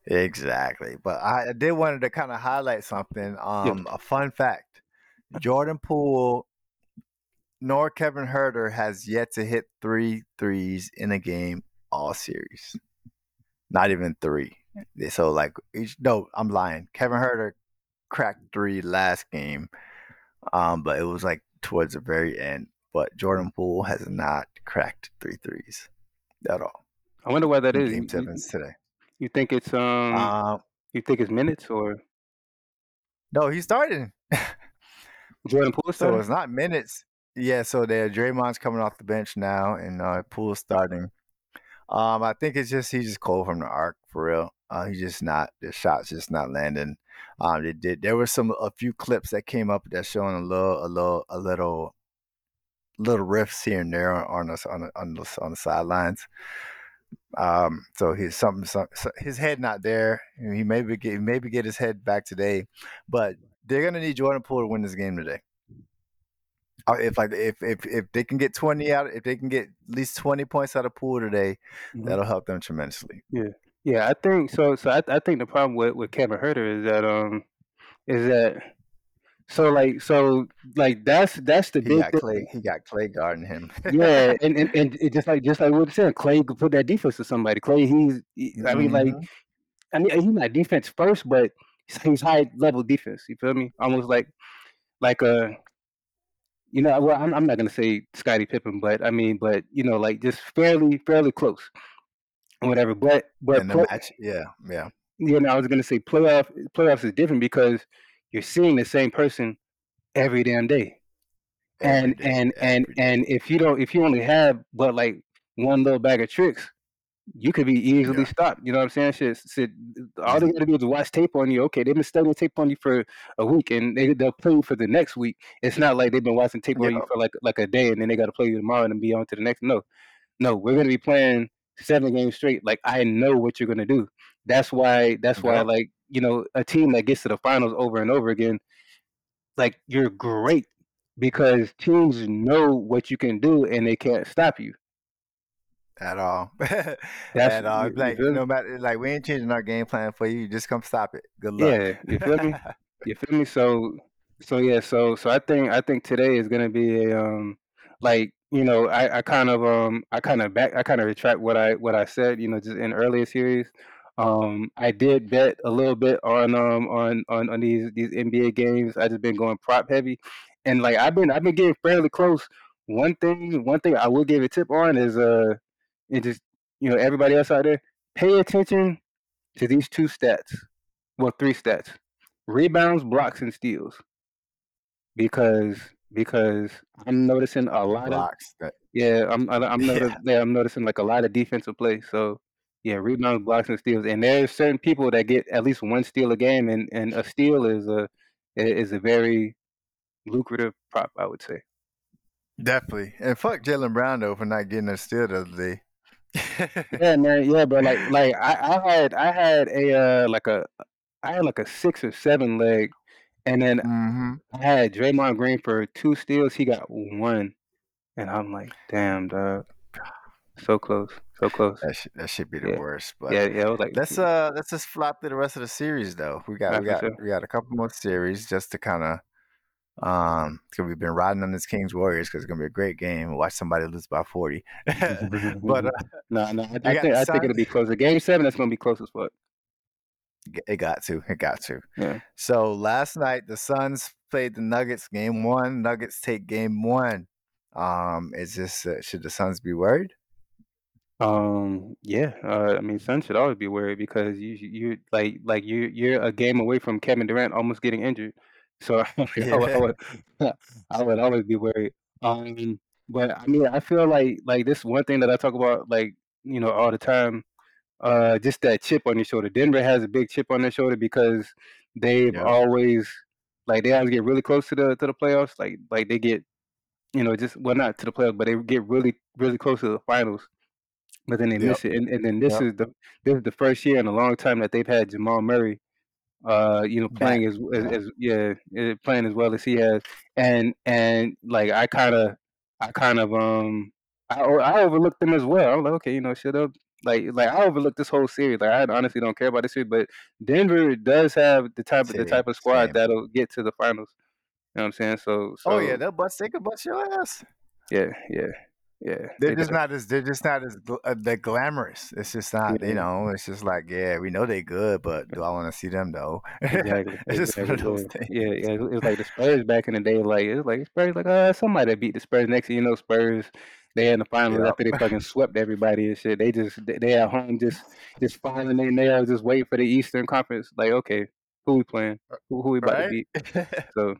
B: Exactly. But I, I did wanted to kind of highlight something. Um, a fun fact: Jordan Poole nor Kevin Huerter has yet to hit three threes in a game all series. Not even three. So like, each, no, I'm lying. Kevin Huerter cracked three last game, um, but it was like towards the very end. But Jordan Poole has not cracked three threes at all.
A: I wonder why that is. You,
B: game
A: you,
B: sevens today.
A: you think it's um
B: Um,
A: you think it's minutes or
B: no, he's starting.
A: Jordan Poole
B: So
A: starting?
B: it's not minutes. Yeah, so there Draymond's coming off the bench now and uh Poole's starting. Um, I think it's just he's just cold from the arc for real. Uh he's just not the shots just not landing. Um they did there were some a few clips that came up that's showing a little a little a little little riffs here and there on us on on the on the sidelines. Um, so he's something, some, so his head not there. He maybe get maybe get his head back today, but they're gonna need Jordan Poole to win this game today. Uh, If like if if if they can get twenty out, if they can get at least twenty points out of Poole today,
A: Mhm.
B: that'll help them tremendously.
A: Yeah, yeah, I think so. So I, I think the problem with, with Kevin Huerter is that um is that so like so like that's that's the
B: He
A: big
B: got
A: thing.
B: Klay. He got Klay guarding him.
A: Yeah, and, and and it just like just like what you said, Klay could put that defense to somebody. Klay, he's he- I mean like
B: Mhm.
A: I mean he's not defense first, but he's, he's high level defense. You feel me? Almost like like uh you know well I'm I'm not gonna say Scottie Pippen, but I mean but you know like just fairly fairly close. Whatever, but but play,
B: match, yeah, yeah,
A: you know, I was gonna say playoff playoffs is different because you're seeing the same person every damn day.
B: every
A: And
B: day,
A: and and
B: day.
A: and if you don't if you only have but like one little bag of tricks, you could be easily
B: Yeah.
A: stopped. You know what I'm saying? Shit, shit, all they gotta do is watch tape on you. Okay, they've been studying tape on you for a week and they they'll play you for the next week. It's not like they've been watching tape on
B: Yeah.
A: you for like like a day and then they gotta play you tomorrow and then be on to the next. No. No, we're gonna be playing seven games straight. Like I know what you're gonna do. That's why that's why like, you know, a team that gets to the finals over and over again, like you're great because teams know what you can do and they can't stop you.
B: At all.
A: That's
B: at all.
A: you,
B: It's
A: you
B: Like no matter, like we ain't changing our game plan for you. You Just come stop it. Good luck.
A: Yeah, you feel me? You feel me? So so yeah, so so I think I think today is gonna be a um like you know I, I kind of um I kind of back I kind of retract what I what I said you know just in earlier series. Um, I did bet a little bit on um on on on these these NBA games. I just been going prop heavy, and like I've been I've been getting fairly close. One thing one thing I will give a tip on is uh and just you know everybody else out there pay attention to these two stats. Well, three stats rebounds, blocks, and steals. Because because I'm noticing a lot of
B: Blocks. That,
A: yeah, I'm I'm
B: yeah.
A: noticing yeah, I'm noticing like a lot of defensive play. So yeah, rebounds, blocks, and steals. And there's certain people that get at least one steal a game, and and a steal is a is a very lucrative prop, I would say.
B: Definitely. And fuck Jaylen Brown though for not getting a steal the other day.
A: Yeah, man. Yeah, but like like I, I had I had a uh like a I had like a six or seven leg, and then
B: hmm
A: I had Draymond Green for two steals. He got one, and I'm like, damn, dog, so close, so close.
B: That should, that should be the
A: Yeah,
B: worst. But
A: yeah, yeah. I was like,
B: let's uh let's just flop through the rest of the series though. We got we
A: for
B: got
A: sure.
B: we got a couple more series just to kind of Um, because we've been riding on this Kings Warriors because it's gonna be a great game. Watch somebody lose by forty. but uh,
A: no, no, I, I think I think it'll be closer. Game seven, that's gonna be close as fuck.
B: It got to. It got to.
A: Yeah.
B: So last night the Suns played the Nuggets game one. Nuggets take game one. Um, is this uh, should the Suns be worried?
A: Um, yeah, uh, I mean, Suns should always be worried because you you like like you you're a game away from Kevin Durant almost getting injured. So I would, I
B: Yeah.
A: would, I would always be worried. Um, but I mean, I feel like like this one thing that I talk about like you know all the time. Uh, just that chip on your shoulder. Denver has a big chip on their shoulder because they've
B: Yep.
A: always like they always get really close to the to the playoffs. Like like they get you know just well not to the playoffs, but they get really really close to the finals but then they
B: Yep.
A: miss it. And, and then this
B: Yep.
A: is the this is the first year in a long time that they've had Jamal Murray, uh, you know, playing as as,
B: Yeah.
A: as yeah, eh, playing as well as he has. And and like I kind of I kind of um I I overlooked them as well. I'm like, okay, you know, should have like like I overlooked this whole series. Like I honestly don't care about this series, but Denver does have the type of the type of squad
B: Same.
A: that'll get to the finals. You know what I'm saying? So so
B: Oh yeah, they'll bust. They could bust your ass.
A: yeah yeah yeah.
B: They're
A: They
B: just not as they're just not as uh, they're glamorous. It's just not
A: yeah
B: you know. It's just like yeah, we know they're good, but do I want to see them though?
A: Exactly,
B: it's just one
A: exactly.
B: of those
A: Yeah,
B: things.
A: yeah, yeah. It was like the Spurs back in the day. Like it was like Spurs, like uh, somebody beat the Spurs. Next thing you know, Spurs they in the finals
B: Yep.
A: after they fucking swept everybody and shit. They just they, they at home just just filing their nails, just waiting for the Eastern Conference. Like okay, who we playing? Who, who we about to beat? So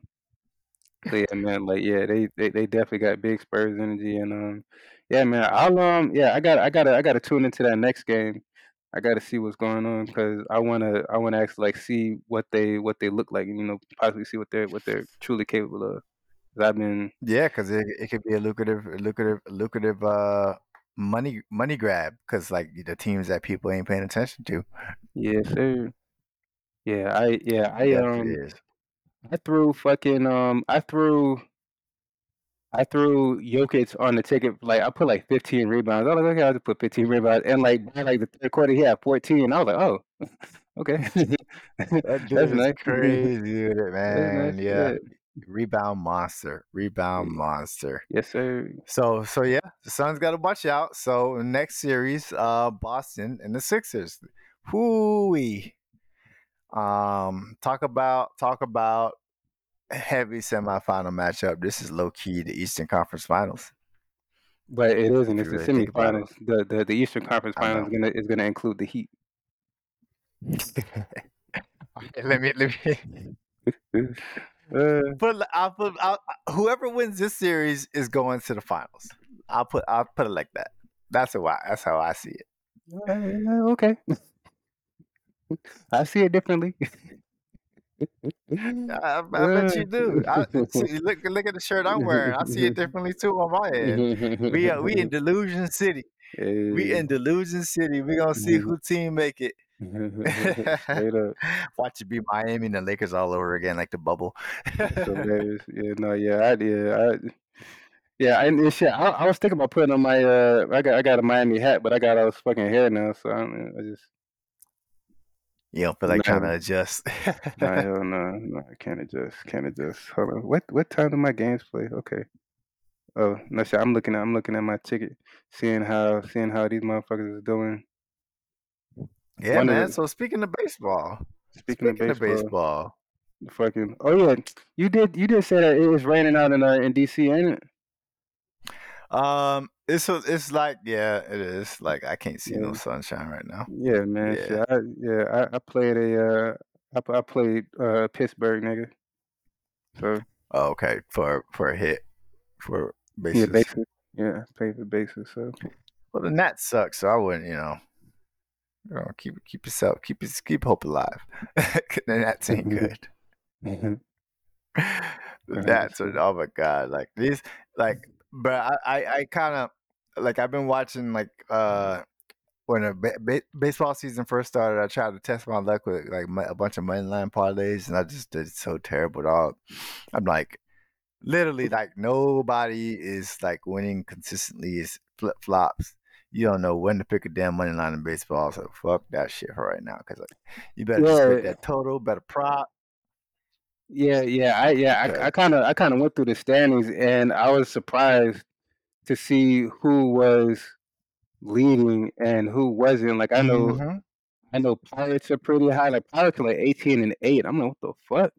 A: so yeah, man. Like yeah, they, they they definitely got big Spurs energy and um yeah, man. I'll um yeah, I got I got to I got to tune into that next game. I got to see what's going on because I wanna I wanna actually like see what they what they look like and you know possibly see what they're what they're truly capable of. 'Cause I've been
B: yeah, because it it could be a lucrative, lucrative, lucrative uh money money grab. Because like the teams that people ain't paying attention to.
A: yes sir. Yeah, I yeah I
B: Definitely
A: um
B: is.
A: I threw fucking um I threw I threw Jokic on the ticket. Like I put like 15 rebounds. I was like, okay, I'll just put 15 rebounds. And like by like the third quarter, he had 14. I was like, oh, okay,
B: That
A: that's nice.
B: crazy
A: That's
B: man.
A: nice.
B: Yeah,
A: Yeah.
B: rebound monster, rebound monster.
A: Yes, sir.
B: So so yeah, the Suns got to watch out. So next series, uh, Boston and the Sixers. Hooey. Um, talk about talk about heavy semifinal matchup. This is low key the Eastern Conference Finals.
A: But it isn't. It's the
B: really
A: semifinals. The, the the Eastern Conference Finals is gonna is gonna include the Heat.
B: let me let me
A: Uh,
B: put. I'll put. I'll, whoever wins this series is going to the finals. I'll put. I'll put it like that. That's a why. That's how I see it.
A: uh, okay. I see it differently.
B: I, I bet you do. I, see, look, look at the shirt I'm wearing. I see it differently too on my end. We are, we in Delusion City. We in Delusion City. We gonna see who team make it. Watch it be Miami and the Lakers all over again, like the bubble.
A: Yeah, no, yeah, I yeah, I yeah, and, and shit. I, I was thinking about putting on my uh, I got I got a Miami hat, but I got all this fucking hair now, so I, I just
B: you don't feel like
A: Nah.
B: trying to adjust.
A: nah, hell no, no, I can't adjust, can't adjust. Hold on, what what time do my games play? Okay. Oh no, shit. I'm looking at I'm looking at my ticket, seeing how seeing how these motherfuckers is doing.
B: yeah,
A: One
B: man. So speaking of baseball,
A: Speaking,
B: speaking
A: of baseball,
B: baseball,
A: fucking oh yeah, you did you did say that it was raining out in uh, in DC, ain't it?
B: um, it's a- it's like yeah, it is. Like I can't see no sunshine right now.
A: Yeah, man.
B: Yeah.
A: Shit, I, yeah, I, I played a uh, I, I played uh Pittsburgh, nigga. So
B: Oh, okay, for for a hit, for
A: yeah,
B: bases.
A: basis. Yeah, played for bases. So
B: Well, the Nats suck, so I wouldn't, you know. You know, keep keep yourself, keep keep hope alive. the Nats ain't good. the
A: Right.
B: Nats are oh my god, like these, like, but I I, I kind of like I've been watching like uh when the ba- ba- baseball season first started, I tried to test my luck with like mo- a bunch of money line parlays, and I just did so terrible, dog. I'm like, literally, like nobody is like winning consistently. Is flip flops. You don't know when to pick a damn money line in baseball, so fuck that shit for right now. Cause like, you better just pick that total, better prop.
A: Yeah, yeah, I yeah, I I kinda I kinda went through the standings, and I was surprised to see who was leading and who wasn't. Like, I know
B: Mhm.
A: I know Pirates are pretty high, like, Pirates are, like, 18 and 8. I'm like, "What the fuck?"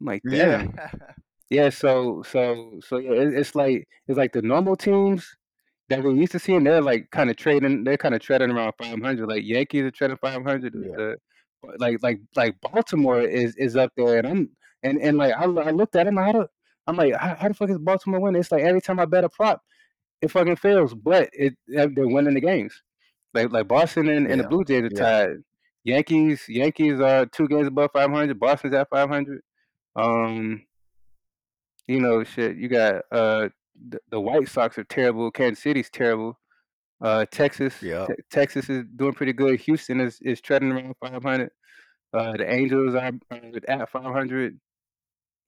A: I'm like,
B: Yeah.
A: "Damn." Yeah, so so so, yeah, it it's like it's like the normal teams that we're used to seeing, they're, like, kinda trading they're kinda treading around 500, like, Yankees are treading 500,
B: Yeah.
A: Like like like, Baltimore is is up there, and I'm and and, like, I I looked at him, how the I'm like, "How how the fuck is Baltimore winning?" It's like every time I bet a prop, it fucking fails, but it they're winning the games. Like like Boston and and the Blue Jays are
B: Yeah.
A: tied. Yankees Yankees are 2 games above 500, Boston's at 500. Um you know, shit, you got, uh, the the White Sox are terrible, Kansas City's terrible. Uh, Texas
B: yeah,
A: Te Texas is doing pretty good, Houston is is treading around 500. Uh, the Angels are are at 500.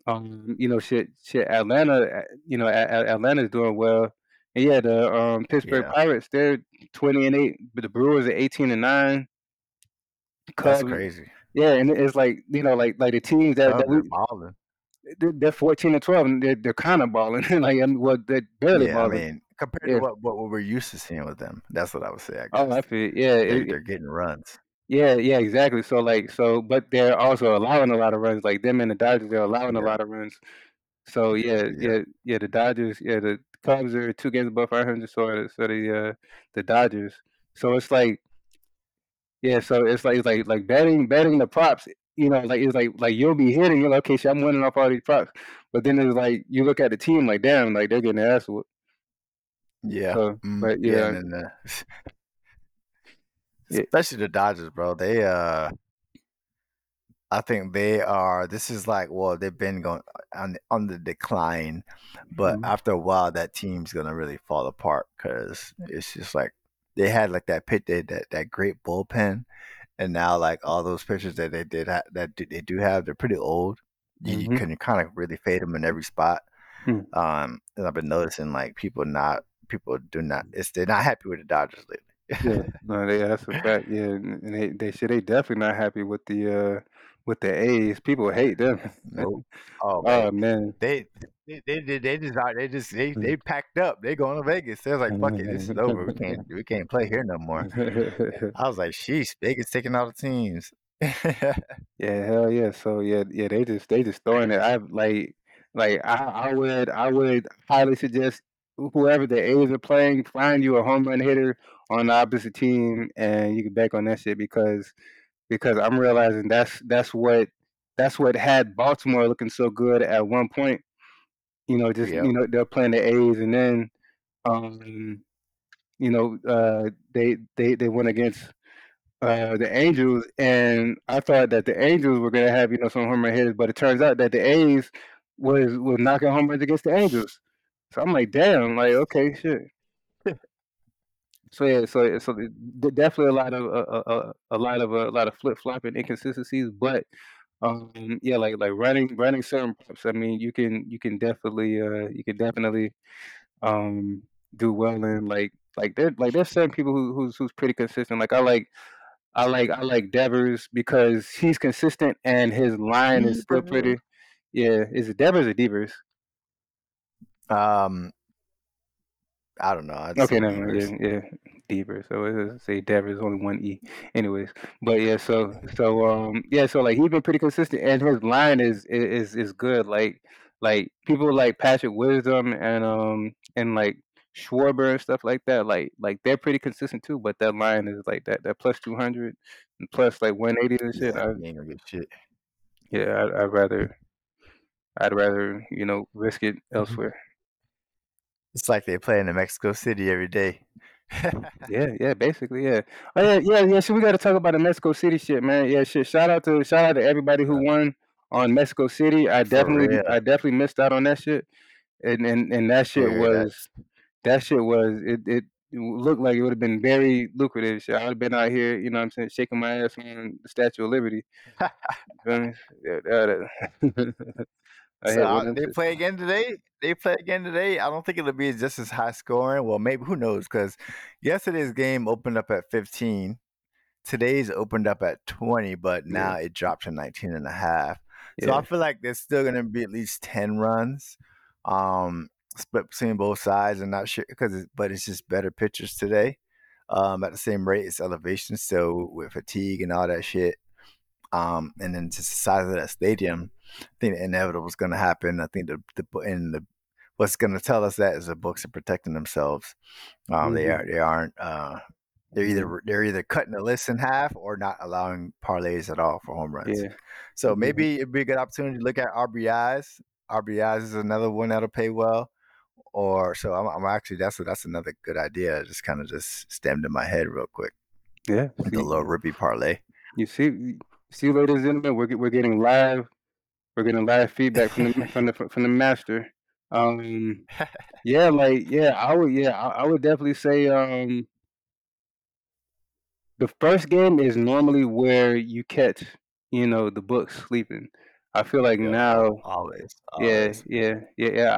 A: Um, you know, shit shit, Atlanta, uh, you know, A A Atlanta's doing well. And yeah, the, um, Pittsburgh
B: Yeah.
A: Pirates, they're 20 and 8, but the Brewers are 18 and 9.
B: That's crazy.
A: yeah, and it's like, you know, like like the teams that that
B: Cubs
A: we. They're they're 14 and 12, and they're they're kinda balling, like, I mean, well, they're barely
B: Yeah, I mean, compared to what what we're used to seeing with them, that's what I would say, I
A: Oh, I feel yeah,
B: They're
A: it
B: they're getting runs.
A: Yeah, yeah, exactly. So, like so but they're also allowing a lot of runs, like, them and the Dodgers, they're allowing a lot of runs. So, yeah,
B: Yeah.
A: yeah, yeah, the Dodgers yeah, the Cubs are 2 games above 500, so are the so the, uh, the Dodgers. So it's like yeah, so it's like it's like like betting betting the props, you know, like, it's like like, you'll be hitting, you're like, "Okay, shit, I'm winning off all these props." But then it's like, you look at the team like, "Damn," like, they're getting ass whooped.
B: Yeah.
A: So,
B: Mm,
A: but
B: yeah,
A: yeah.
B: and then, uh
A: Yeah.
B: especially the Dodgers, bro, they, uh I think they are this is like well, they've been going on on the decline, but
A: Mhm.
B: after a while, that team's gonna really fall apart because it's just like they had, like, that pit they that that great bullpen, and now, like, all those pictures that they did ha that they do have, they're pretty old. You you
A: Mhm.
B: can kinda really fade them in every spot.
A: Hmm.
B: Um, and I've been noticing, like, people not people do not it's they're not happy with the Dodgers lately.
A: Yeah. No, they that's a fact, yeah, and they they shit, they definitely not happy with the, uh with the A's. People hate them.
B: Nope. Oh, man.
A: Oh, man.
B: They they they they just they just they
A: Mm.
B: they packed up. They going to Vegas. They was like, "Fuck it, this is over. We can't we can't play here no more." I was like, "Sheesh, Vegas taking all the teams."
A: Yeah, hell yeah. So, yeah yeah, they just they just throwing it. I've like like, I I would I would highly suggest whoever the A's are playing, find you a home run hitter on the opposite team, and you can bank on that shit because because I'm realizing that's that's what that's what had Baltimore looking so good at one point. You know, just
B: Yep.
A: you know, they're playing the A's, and then, um, you know, uh, they they they went against, uh, the Angels, and I thought that the Angels were gonna have, you know, some home run hitters, but it turns out that the A's was was knocking home runs against the Angels. So I'm like, "Damn," like, "Okay, shit." So, yeah, so so definitely a lot of a a a a lot of a lot of flip-flopping inconsistencies, but, um, yeah, like like running running certain props, I mean, you can you can definitely, uh you can definitely, um, do well in, like like, there like, there's certain people who who's who's pretty consistent, like, I like I like I like Devers because he's consistent and his line is still pretty yeah, is it Devers or Devers?
B: Um I don't know, I'd
A: Okay, mind,
B: Devers.
A: yeah, yeah, Devers, so it doesn't say Devers, only 1 E. Anyways, but, yeah, so so, um, yeah, so, like, he's been pretty consistent, and his line is is is good, like like, people like Patrick Wisdom and, um, and, like, Schwarber and stuff like that, like like, they're pretty consistent too, but that line is like that that plus 200 plus, like, 180 and shit,
B: Yeah,
A: I
B: ain't gonna get shit.
A: Yeah, I'd I'd rather I'd rather, you know, risk it
B: Mhm.
A: elsewhere.
B: It's like they play in the Mexico City every day.
A: Yeah, yeah, basically, yeah. Oh, yeah, yeah, yeah, so we gotta talk about the Mexico City shit, man, yeah, shit, shout out to shout out to everybody who won on Mexico City, I definitely. I definitely missed out on that shit, and and and that shit
B: Dude,
A: was that shit was it it looked like it would've been very lucrative, shit, I would've been out here, you know what I'm saying, shaking my ass on the Statue of Liberty. You I
B: So, they play again today? They play again today? I don't think it'll be just as high scoring, well, maybe, who knows? Because yesterday's game opened up at 15, today's opened up at 20, but
A: Yeah.
B: now it dropped to 19 and a half. So
A: Yeah.
B: I feel like there's still gonna be at least ten runs, um, split between both sides. and not sure because, but it's just better pitchers today, um, at the same rate. It's elevation, so with fatigue and all that shit, um, and then just the size of that stadium, I think the inevitable is gonna happen. I think the the and the what's gonna tell us that is the books are protecting themselves. Um, they
A: Mhm.
B: are they aren't. Uh, they're either they're either cutting the list in half or not allowing parlays at all for home runs.
A: Yeah.
B: So maybe it'd be a good opportunity to look at RBIs. RBIs is another one that'll pay well. Or so I'm, I'm actually that's that's another good idea. I Just kind of just stemmed in my head real quick.
A: Yeah.
B: The
A: See,
B: little Rippy parlay.
A: you see, see, ladies and gentlemen, we're we're getting live, we're getting live feedback from the from the from the master. Um, yeah, like yeah, I would yeah, I, I would definitely say um, the first game is normally where you catch, you know, the books sleeping. I feel like
B: Yeah,
A: now,
B: always,
A: yeah,
B: always.
A: yeah, yeah, yeah.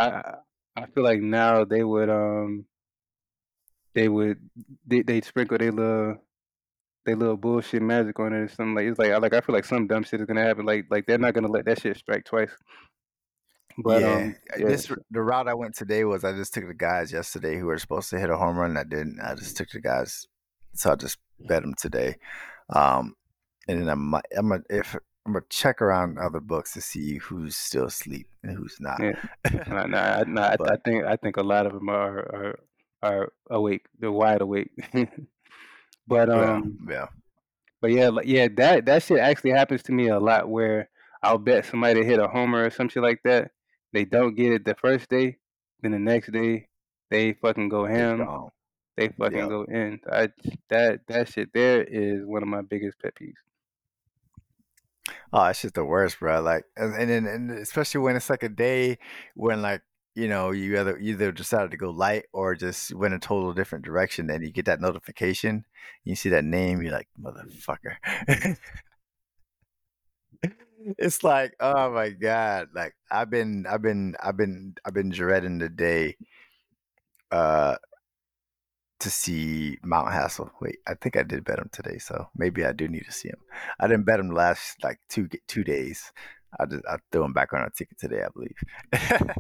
A: I I I feel like now they would um they would they they'd sprinkle their little they little bullshit magic on it or something like it's like I like I feel like some dumb shit is gonna happen. Like like they're not gonna let that shit strike twice. But
B: yeah,
A: um yeah,
B: this the route I went today was I just took the guys yesterday who were supposed to hit a home run. I didn't. I just took the guys, so I just bet them today. Um, and then I'm I'm gonna if I'm gonna check around other books to see who's still asleep and who's not.
A: Yeah. Nah, nah, I, nah, I, I think I think a lot of them are are, are awake. They're wide awake. but
B: Yeah,
A: um,
B: yeah,
A: but yeah, yeah, that that shit actually happens to me a lot. Where I'll bet somebody hit a homer or some shit like that. They don't get it the first day, then the next day they fucking go ham. They fucking
B: Yep.
A: go in. I that that shit there is one of my biggest pet peeves.
B: Oh, it's just the worst, bro. Like, and and, then and especially when it's like a day when like you know you either either decided to go light or just went a total different direction, and you get that notification, you see that name, you're like, motherfucker. it's like, oh my god! Like I've been, I've been, I've been, I've been dreading the day, uh, to see Mount Hassel. Wait, I think I did bet him today, so maybe I do need to see him. I didn't bet him last like two two days. I just I threw him back on a ticket today, I believe.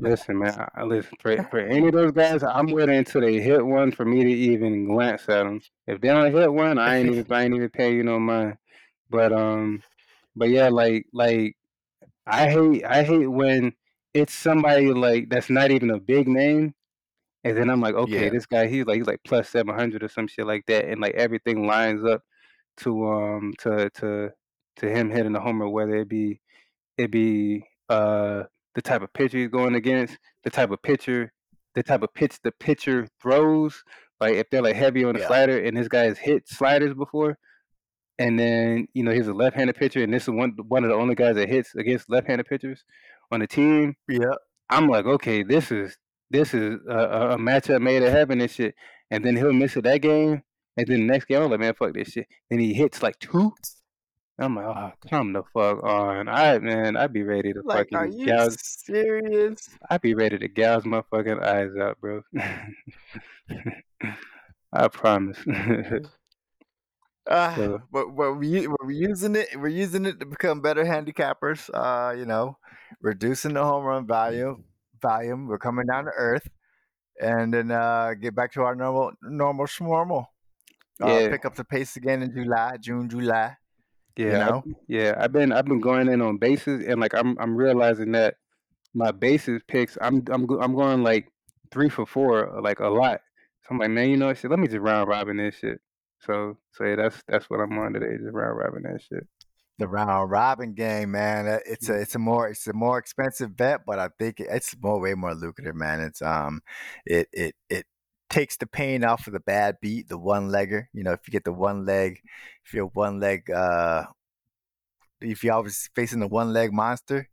A: Listen, man. I, listen for for any of those guys. I'm waiting until they hit one for me to even glance at them. If they don't hit one, I ain't even I ain't even pay you no mind. But um, but yeah, like like I hate I hate when it's somebody like that's not even a big name, and then I'm like, okay,
B: Yeah.
A: this guy he's like he's like plus seven hundred or some shit like that, and like everything lines up to um to to to him hitting a homer, whether it be it be uh the type of pitcher he's going against, the type of pitcher, the type of pitch the pitcher throws. Like if they're like heavy on the
B: Yeah.
A: slider, and this guy has hit sliders before, and then you know he's a left-handed pitcher, and this is one one of the only guys that hits against left-handed pitchers on the team.
B: Yeah.
A: I'm like, okay, this is this is a, a- a matchup made in heaven and shit. And then he'll miss it that game, and then the next game, I'm like, man, fuck this shit. Then he hits like two. I'm like, oh, come the fuck on. I man, I'd be ready to
B: Like, are you
A: gouge.
B: serious?
A: I'd be ready to gouge my fucking eyes out, bro. I promise.
B: Uh,
A: So-
B: but, but we we're using it. We're using it to become better handicappers. Uh, you know, reducing the home run value Volume. We're coming down to earth, and then uh, get back to our normal normal schnormal. Uh,
A: Yeah.
B: Pick up the pace again in July, June, July.
A: Yeah,
B: You
A: I-
B: know?
A: yeah. I've been I've been going in on bases, and like I'm I'm realizing that my bases picks I'm I'm go- I'm going like three for four, like a lot. So I'm like, man, you know what, shit. Let me just round robin this shit. So so yeah, that's that's what I'm on today, just round robin that shit.
B: The round robin game, man. uh, It's a it's a more it's a more expensive bet, but I think it's more way more lucrative, man. It's um, it it it takes the pain off of the bad beat, the one legger. You know, if you get the one leg, if you're one leg, uh, if you're always facing the one leg monster,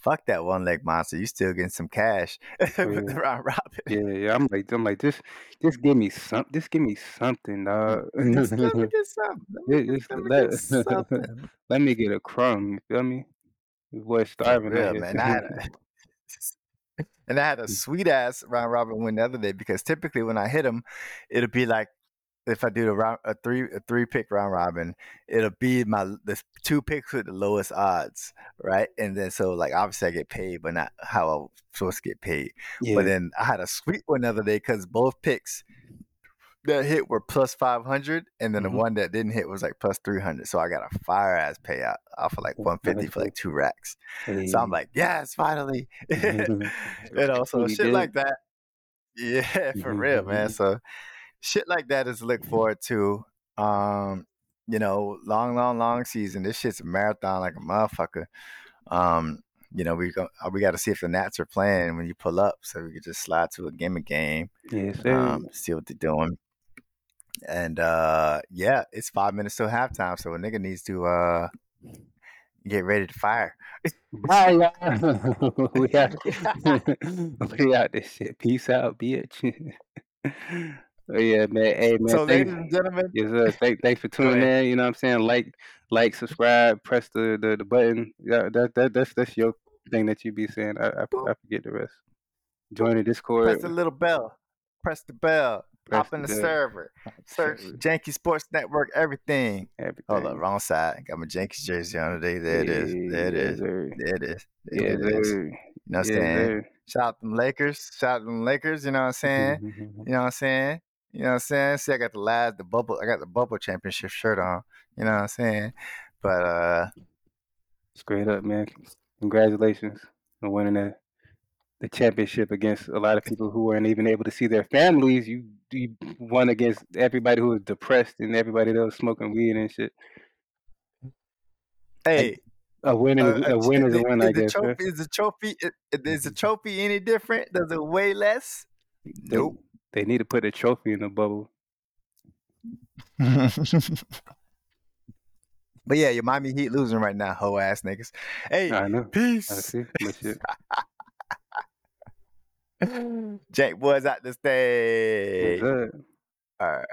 B: fuck that one leg monster. You still getting some cash with
A: yeah.
B: the round robin.
A: Yeah, yeah. I'm like I'm like just just give me some just give me something, dog.
B: Just let me get something. Let me,
A: just
B: let me
A: let
B: get something.
A: let me get a crumb. You feel me? This boy starving here.
B: man. I and I had a mm. sweet ass round robin win the other day because typically when I hit them, it'll be like if I do the round a three a three pick round robin, it'll be my the two picks with the lowest odds, right? And then so like obviously I get paid, but not how I'm supposed to get paid.
A: Yeah.
B: But then I had a sweet one the other day because both picks that hit were plus five hundred, and then
A: Mhm.
B: the one that didn't hit was like plus three hundred. So I got a fire ass payout off of like one fifty for like two racks.
A: Hey.
B: So I'm like, yes, finally. you know, so shit
A: good.
B: like that. Yeah, for real, man.
A: Mhm.
B: So shit like that is look forward to. Um, you know, long, long, long season. This shit's a marathon like a motherfucker. Um, you know, we go we gotta see if the Nats are playing when you pull up so we could just slide to a game a game,
A: yes,
B: um, see what they're doing. And uh yeah, it's five minutes till halftime, so a nigga needs to uh get ready to fire.
A: Bye, y'all. we out. we out this shit. Peace out, bitch. oh, yeah, man. Hey, man.
B: so, ladies and gentlemen,
A: Yes, sir. Thank, thanks for tuning in. You know what I'm saying? Like, like, subscribe, press the, the, the button. Yeah, that, that that's that's your thing that you be saying. I, I, I forget the rest. Join the Discord.
B: press the little bell. Press the bell. Hop in the
A: the-
B: server. Search. Janky Sports Network, everything.
A: Everything.
B: Hold up, wrong side. Got my Yankees jersey on today. There it is. There it is.
A: sir.
B: There it is. There it is. You know what I'm saying? Shout out them Lakers. Shout out them Lakers. You know what I'm saying? You know what I'm saying? You know what I'm saying? See, I got the last, the bubble. I got the bubble championship shirt on. You know what I'm saying? But uh,
A: Straight up, man. Congratulations on winning the, the championship against a lot of people who weren't even able to see their families. You, you won against everybody who was depressed and everybody that was smoking weed and shit.
B: hey,
A: A win is
B: uh,
A: a win is a win, I
B: the
A: guess.
B: trophy, is the trophy is, is the trophy any different? Does it weigh less?
A: They,
B: Nope.
A: they need to put a trophy in the bubble.
B: but yeah, your Miami Heat losing right now, hoe ass niggas. Hey,
A: I know. I
B: peace.
A: see.
B: Jake boys at the stage. All right.